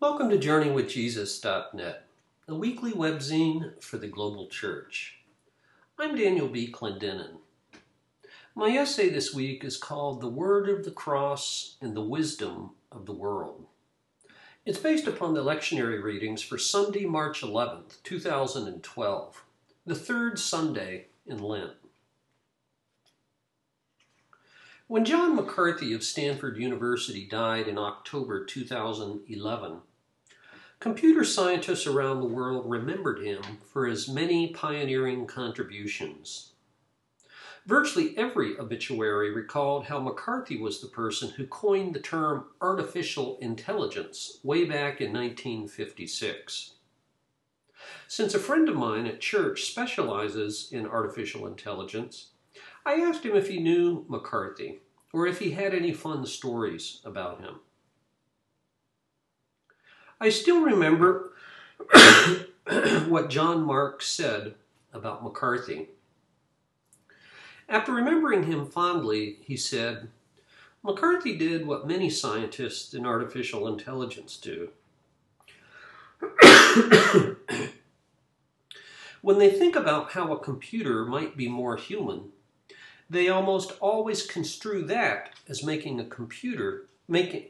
Welcome to JourneyWithJesus.net, a weekly webzine for the global church. I'm Daniel B. Clendenin. My essay this week is called The Word of the Cross and the Wisdom of the World. It's based upon the lectionary readings for Sunday, March 11th, 2012, the third Sunday in Lent. When John McCarthy of Stanford University died in October 2011, computer scientists around the world remembered him for his many pioneering contributions. Virtually every obituary recalled how McCarthy was the person who coined the term artificial intelligence way back in 1956. Since a friend of mine at church specializes in artificial intelligence, I asked him if he knew McCarthy or if he had any fun stories about him. I still remember what John Marks said about McCarthy. After remembering him fondly, he said, McCarthy did what many scientists in artificial intelligence do. when they think about how a computer might be more human, they almost always construe that as making a computer making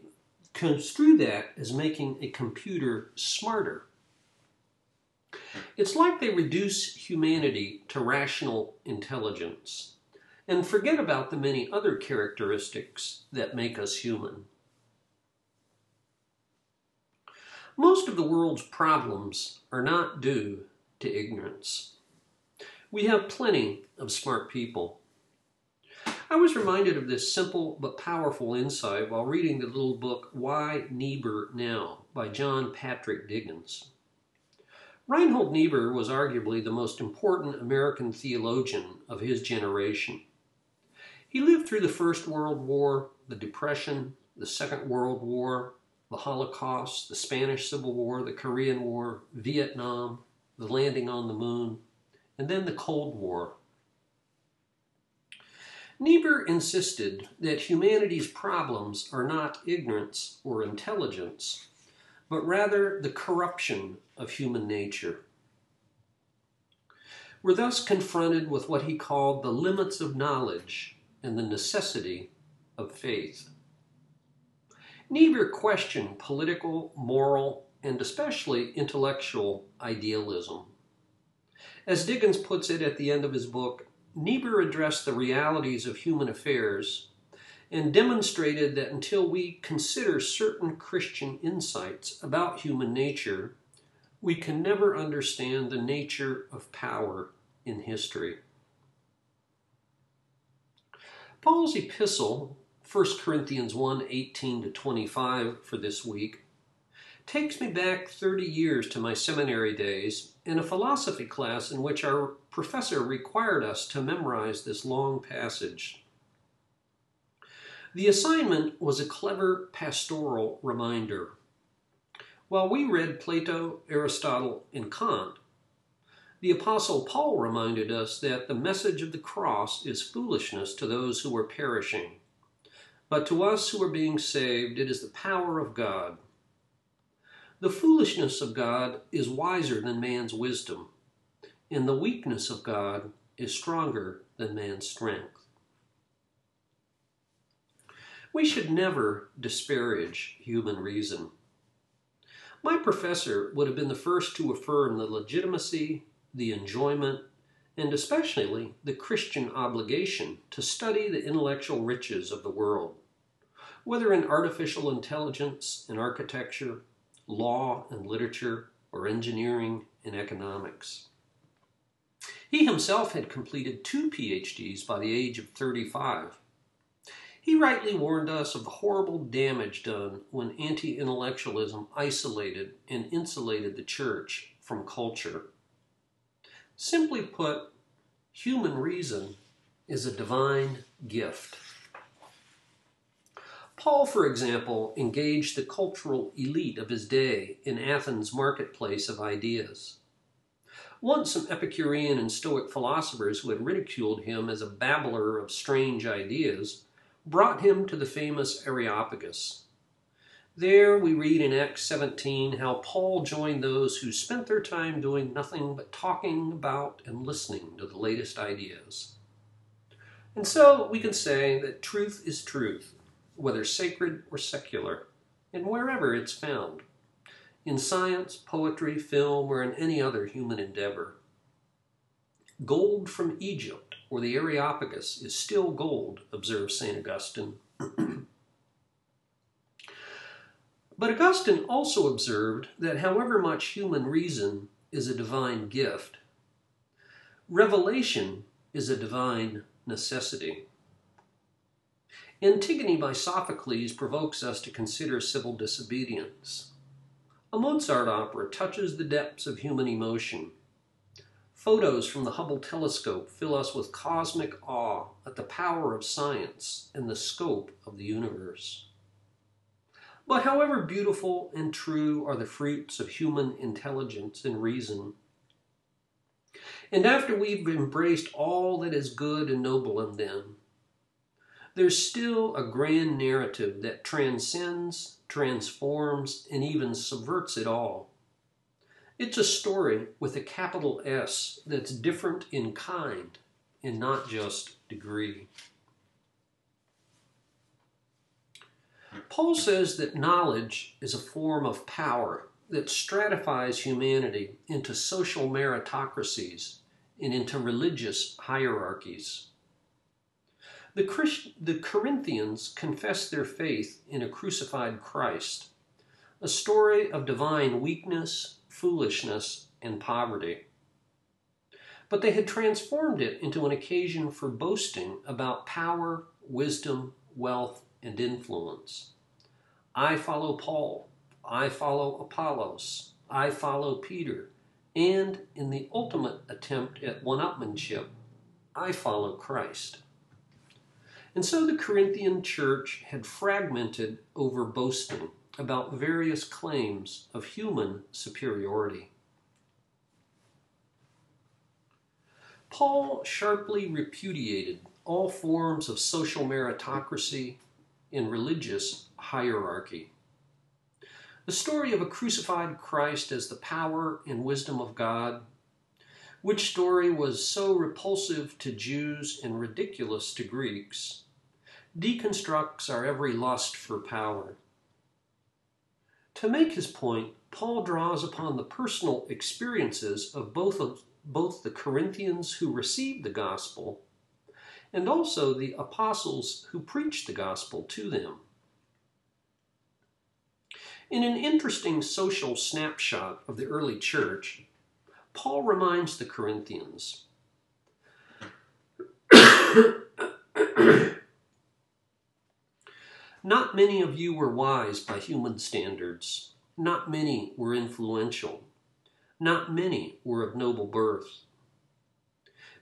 construe that as making a computer smarter. It's like they reduce humanity to rational intelligence and forget about the many other characteristics that make us human. Most of the world's problems are not due to ignorance. We have plenty of smart people I was reminded of this simple but powerful insight while reading the little book Why Niebuhr Now by John Patrick Diggins. Reinhold Niebuhr was arguably the most important American theologian of his generation. He lived through the First World War, the Depression, the Second World War, the Holocaust, the Spanish Civil War, the Korean War, Vietnam, the landing on the moon, and then the Cold War Niebuhr insisted that humanity's problems are not ignorance or intelligence, but rather the corruption of human nature. We're thus confronted with what he called the limits of knowledge and the necessity of faith. Niebuhr questioned political, moral, and especially intellectual idealism. As Diggins puts it at the end of his book, Niebuhr addressed the realities of human affairs and demonstrated that until we consider certain Christian insights about human nature, we can never understand the nature of power in history. Paul's epistle, 1 Corinthians 1 18 to 25, for this week, takes me back 30 years to my seminary days in a philosophy class in which our professor required us to memorize this long passage. The assignment was a clever pastoral reminder. While we read Plato, Aristotle, and Kant, the Apostle Paul reminded us that the message of the cross is foolishness to those who are perishing, but to us who are being saved, it is the power of God. The foolishness of God is wiser than man's wisdom, and the weakness of God is stronger than man's strength. We should never disparage human reason. My professor would have been the first to affirm the legitimacy, the enjoyment, and especially the Christian obligation to study the intellectual riches of the world, whether in artificial intelligence and architecture, law and literature, or engineering and economics. He himself had completed two PhDs by the age of 35. He rightly warned us of the horrible damage done when anti intellectualism isolated and insulated the church from culture. Simply put, human reason is a divine gift. Paul, for example, engaged the cultural elite of his day in Athens' marketplace of ideas. Once some Epicurean and Stoic philosophers who had ridiculed him as a babbler of strange ideas brought him to the famous Areopagus. There we read in Acts 17 how Paul joined those who spent their time doing nothing but talking about and listening to the latest ideas. And so we can say that truth is truth, whether sacred or secular, and wherever it's found in science, poetry, film, or in any other human endeavor. Gold from Egypt or the Areopagus is still gold, observes St. Augustine. but Augustine also observed that however much human reason is a divine gift, revelation is a divine necessity. Antigone by Sophocles provokes us to consider civil disobedience. A Mozart opera touches the depths of human emotion. Photos from the Hubble telescope fill us with cosmic awe at the power of science and the scope of the universe. But however beautiful and true are the fruits of human intelligence and reason, and after we've embraced all that is good and noble in them, there's still a grand narrative that transcends, transforms, and even subverts it all. It's a story with a capital S that's different in kind and not just degree. Paul says that knowledge is a form of power that stratifies humanity into social meritocracies and into religious hierarchies. The, Christ, the Corinthians confessed their faith in a crucified Christ, a story of divine weakness, foolishness, and poverty. But they had transformed it into an occasion for boasting about power, wisdom, wealth, and influence. I follow Paul. I follow Apollos. I follow Peter. And in the ultimate attempt at one upmanship, I follow Christ. And so the Corinthian church had fragmented over boasting about various claims of human superiority. Paul sharply repudiated all forms of social meritocracy and religious hierarchy. The story of a crucified Christ as the power and wisdom of God, which story was so repulsive to Jews and ridiculous to Greeks, deconstructs our every lust for power. To make his point, Paul draws upon the personal experiences of both of both the Corinthians who received the gospel and also the apostles who preached the gospel to them. In an interesting social snapshot of the early church, Paul reminds the Corinthians Not many of you were wise by human standards. Not many were influential. Not many were of noble birth.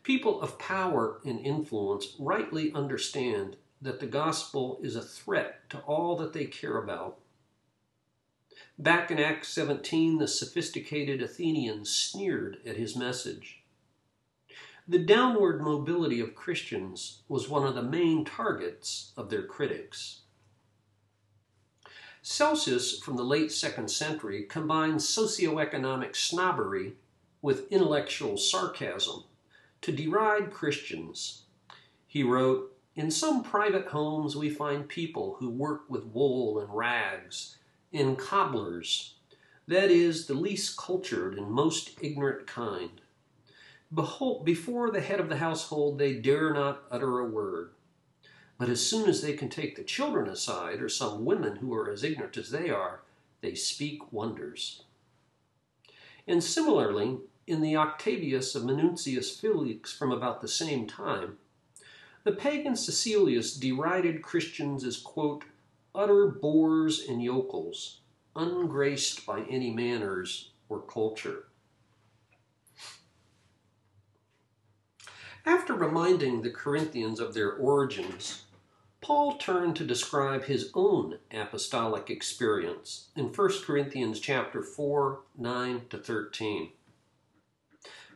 People of power and influence rightly understand that the gospel is a threat to all that they care about. Back in Acts 17, the sophisticated Athenians sneered at his message. The downward mobility of Christians was one of the main targets of their critics. Celsus from the late second century combined socioeconomic snobbery with intellectual sarcasm to deride Christians. He wrote, In some private homes we find people who work with wool and rags, in cobblers, that is, the least cultured and most ignorant kind. Behold, before the head of the household they dare not utter a word. But as soon as they can take the children aside, or some women who are as ignorant as they are, they speak wonders. And similarly, in the Octavius of Minucius Felix from about the same time, the pagan Cecilius derided Christians as, quote, utter boors and yokels, ungraced by any manners or culture. After reminding the Corinthians of their origins, Paul turned to describe his own apostolic experience in 1 Corinthians chapter 4, 9 to 13.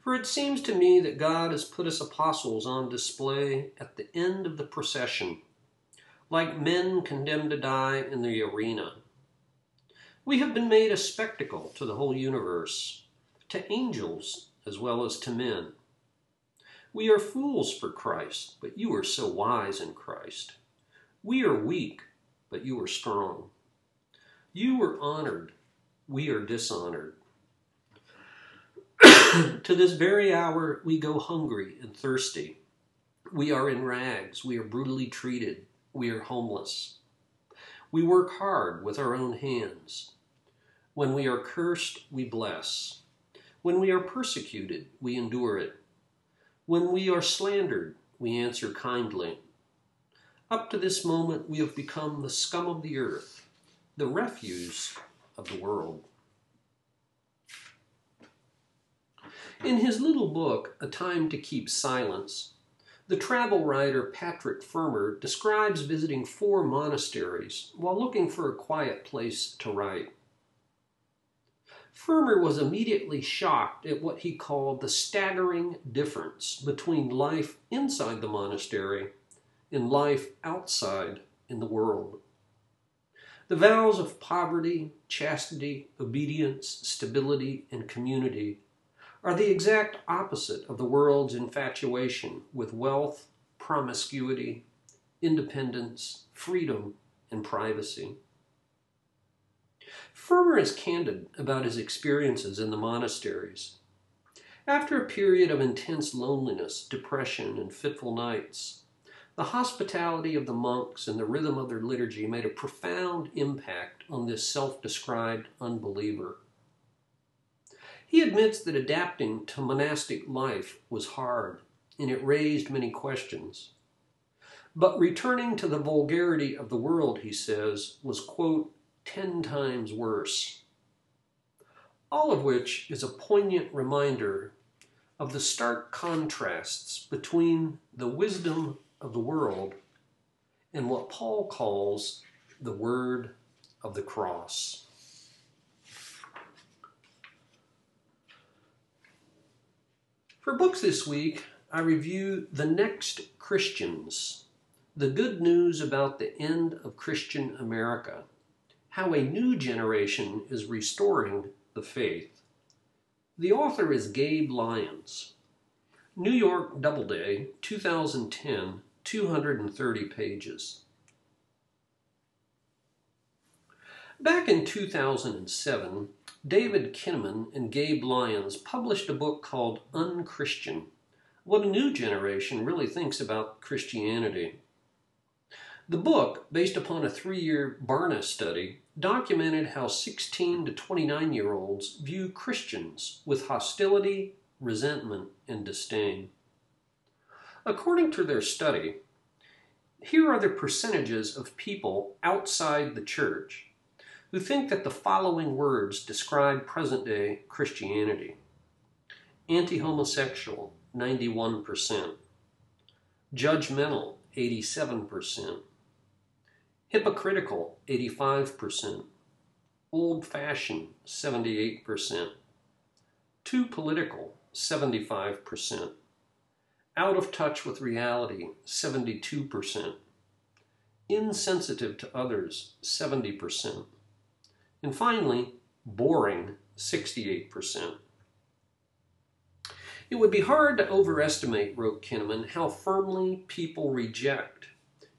For it seems to me that God has put us apostles on display at the end of the procession, like men condemned to die in the arena. We have been made a spectacle to the whole universe, to angels as well as to men. We are fools for Christ, but you are so wise in Christ. We are weak, but you are strong. You are honored, we are dishonored. to this very hour, we go hungry and thirsty. We are in rags, we are brutally treated, we are homeless. We work hard with our own hands. When we are cursed, we bless. When we are persecuted, we endure it. When we are slandered, we answer kindly. Up to this moment, we have become the scum of the earth, the refuse of the world. In his little book, A Time to Keep Silence, the travel writer Patrick Fermor describes visiting four monasteries while looking for a quiet place to write. Fermor was immediately shocked at what he called the staggering difference between life inside the monastery and life outside in the world. The vows of poverty, chastity, obedience, stability, and community are the exact opposite of the world's infatuation with wealth, promiscuity, independence, freedom, and privacy. Fermor is candid about his experiences in the monasteries. After a period of intense loneliness, depression, and fitful nights, the hospitality of the monks and the rhythm of their liturgy made a profound impact on this self described unbeliever. He admits that adapting to monastic life was hard and it raised many questions. But returning to the vulgarity of the world, he says, was, quote, ten times worse. All of which is a poignant reminder of the stark contrasts between the wisdom of the world and what Paul calls the word of the cross. For books this week, I review The Next Christians The Good News About the End of Christian America How a New Generation is Restoring the Faith. The author is Gabe Lyons. New York Doubleday, 2010, 230 pages. Back in 2007, David Kinnaman and Gabe Lyons published a book called Unchristian What a New Generation Really Thinks About Christianity. The book, based upon a three year Barna study, documented how 16 to 29 year olds view Christians with hostility, resentment, and disdain. According to their study, here are the percentages of people outside the church who think that the following words describe present day Christianity. Anti homosexual, 91%, judgmental, 87%, hypocritical, 85%, old fashioned, 78%, too political, 75%, out of touch with reality, 72%, insensitive to others, 70%. And finally, boring, 68%. It would be hard to overestimate, wrote Kinnaman, how firmly people reject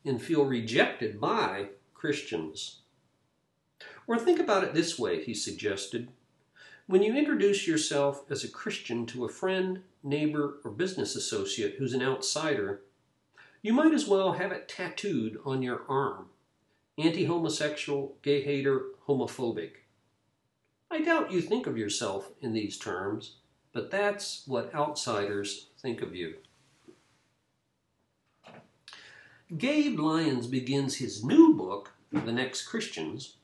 and feel rejected by Christians. Or think about it this way, he suggested. When you introduce yourself as a Christian to a friend, neighbor, or business associate who's an outsider, you might as well have it tattooed on your arm anti homosexual, gay hater, homophobic. I doubt you think of yourself in these terms, but that's what outsiders think of you. Gabe Lyons begins his new book, The Next Christians,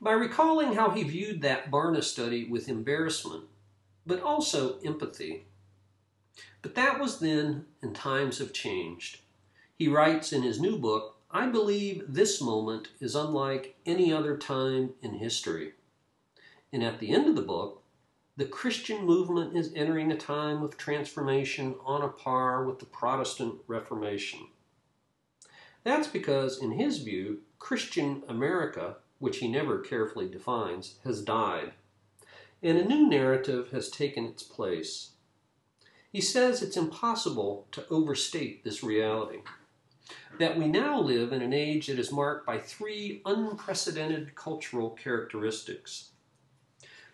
by recalling how he viewed that Barna study with embarrassment, but also empathy. But that was then, and times have changed. He writes in his new book, I believe this moment is unlike any other time in history. And at the end of the book, the Christian movement is entering a time of transformation on a par with the Protestant Reformation. That's because, in his view, Christian America which he never carefully defines, has died, and a new narrative has taken its place. He says it's impossible to overstate this reality that we now live in an age that is marked by three unprecedented cultural characteristics.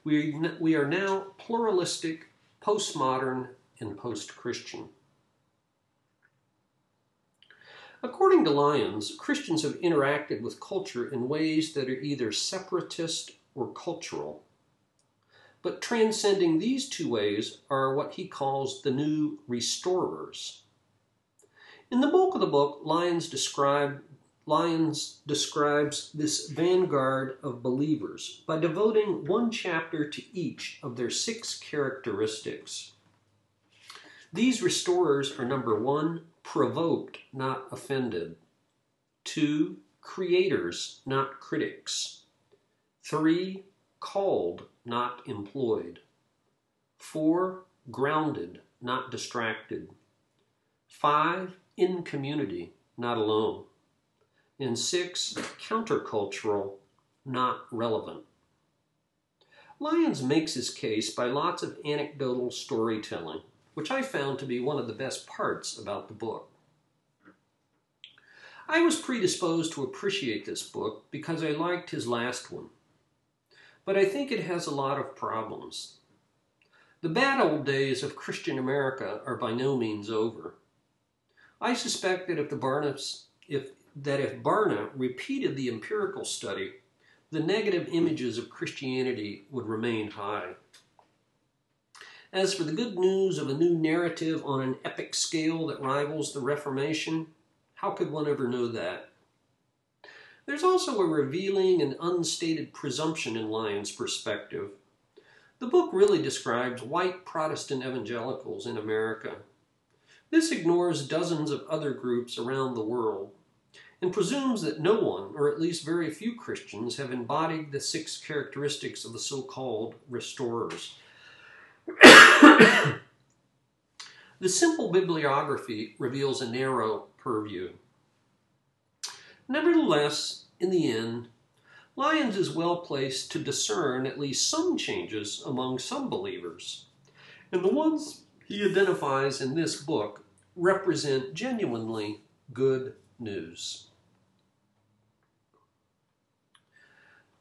We, we are now pluralistic, postmodern, and post Christian. According to Lyons, Christians have interacted with culture in ways that are either separatist or cultural. But transcending these two ways are what he calls the new restorers. In the bulk of the book, Lyons, describe, Lyons describes this vanguard of believers by devoting one chapter to each of their six characteristics. These restorers are number one, provoked, not offended. Two, creators, not critics. Three, called, not employed. Four, grounded, not distracted. Five, in community, not alone. And six, countercultural, not relevant. Lyons makes his case by lots of anecdotal storytelling, which I found to be one of the best parts about the book. I was predisposed to appreciate this book because I liked his last one, but I think it has a lot of problems. The bad old days of Christian America are by no means over. I suspect that if the Barnas, if that if Barna repeated the empirical study, the negative images of Christianity would remain high. As for the good news of a new narrative on an epic scale that rivals the Reformation, how could one ever know that? There's also a revealing and unstated presumption in Lyons' perspective. The book really describes white Protestant evangelicals in America this ignores dozens of other groups around the world and presumes that no one, or at least very few Christians, have embodied the six characteristics of the so called restorers. the simple bibliography reveals a narrow purview. Nevertheless, in the end, Lyons is well placed to discern at least some changes among some believers, and the ones he identifies in this book represent genuinely good news.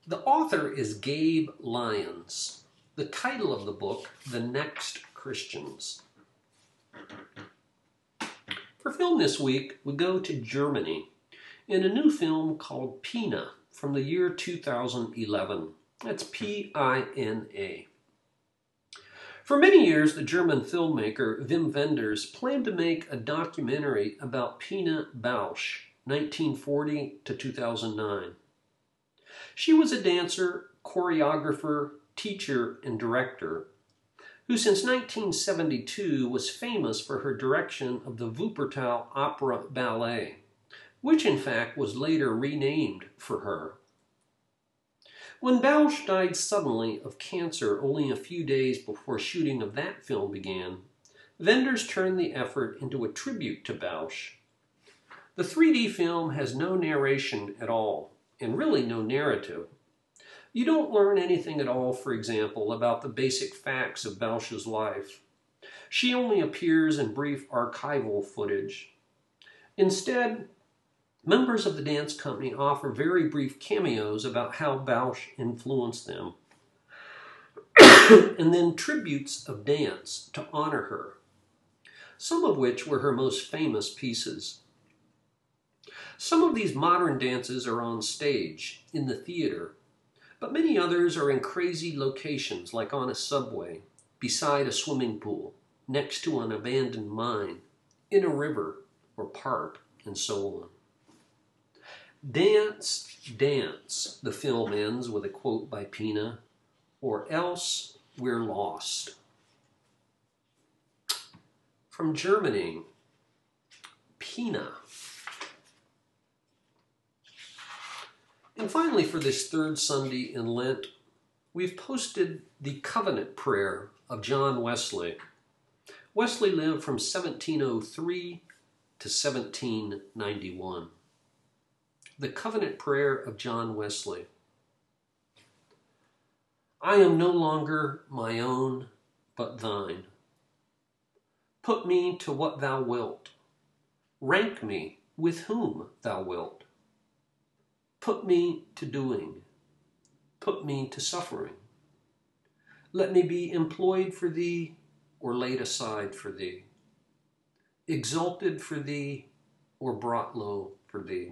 The author is Gabe Lyons. The title of the book, The Next Christians. For film this week, we go to Germany in a new film called Pina from the year 2011. That's P I N A. For many years, the German filmmaker Wim Wenders planned to make a documentary about Pina Bausch, 1940 to 2009. She was a dancer, choreographer, teacher, and director who since 1972 was famous for her direction of the Wuppertal Opera Ballet, which in fact was later renamed for her. When Bausch died suddenly of cancer only a few days before shooting of that film began, Wenders turned the effort into a tribute to Bausch. The 3D film has no narration at all, and really no narrative. You don't learn anything at all, for example, about the basic facts of Bausch's life. She only appears in brief archival footage. Instead, Members of the dance company offer very brief cameos about how Bausch influenced them, and then tributes of dance to honor her, some of which were her most famous pieces. Some of these modern dances are on stage, in the theater, but many others are in crazy locations like on a subway, beside a swimming pool, next to an abandoned mine, in a river or park, and so on. Dance, dance, the film ends with a quote by Pina, or else we're lost. From Germany, Pina. And finally, for this third Sunday in Lent, we've posted the covenant prayer of John Wesley. Wesley lived from 1703 to 1791 the covenant prayer of John Wesley. I am no longer my own, but thine. Put me to what thou wilt. Rank me with whom thou wilt. Put me to doing. Put me to suffering. Let me be employed for thee or laid aside for thee, exalted for thee or brought low for thee.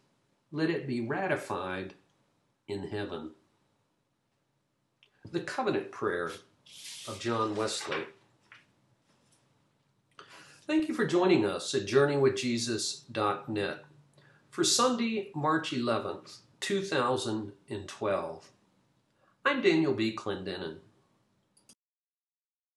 let it be ratified in heaven. The covenant prayer of John Wesley. Thank you for joining us at JourneyWithJesus.net for Sunday, March 11th, 2012. I'm Daniel B. Clendenin.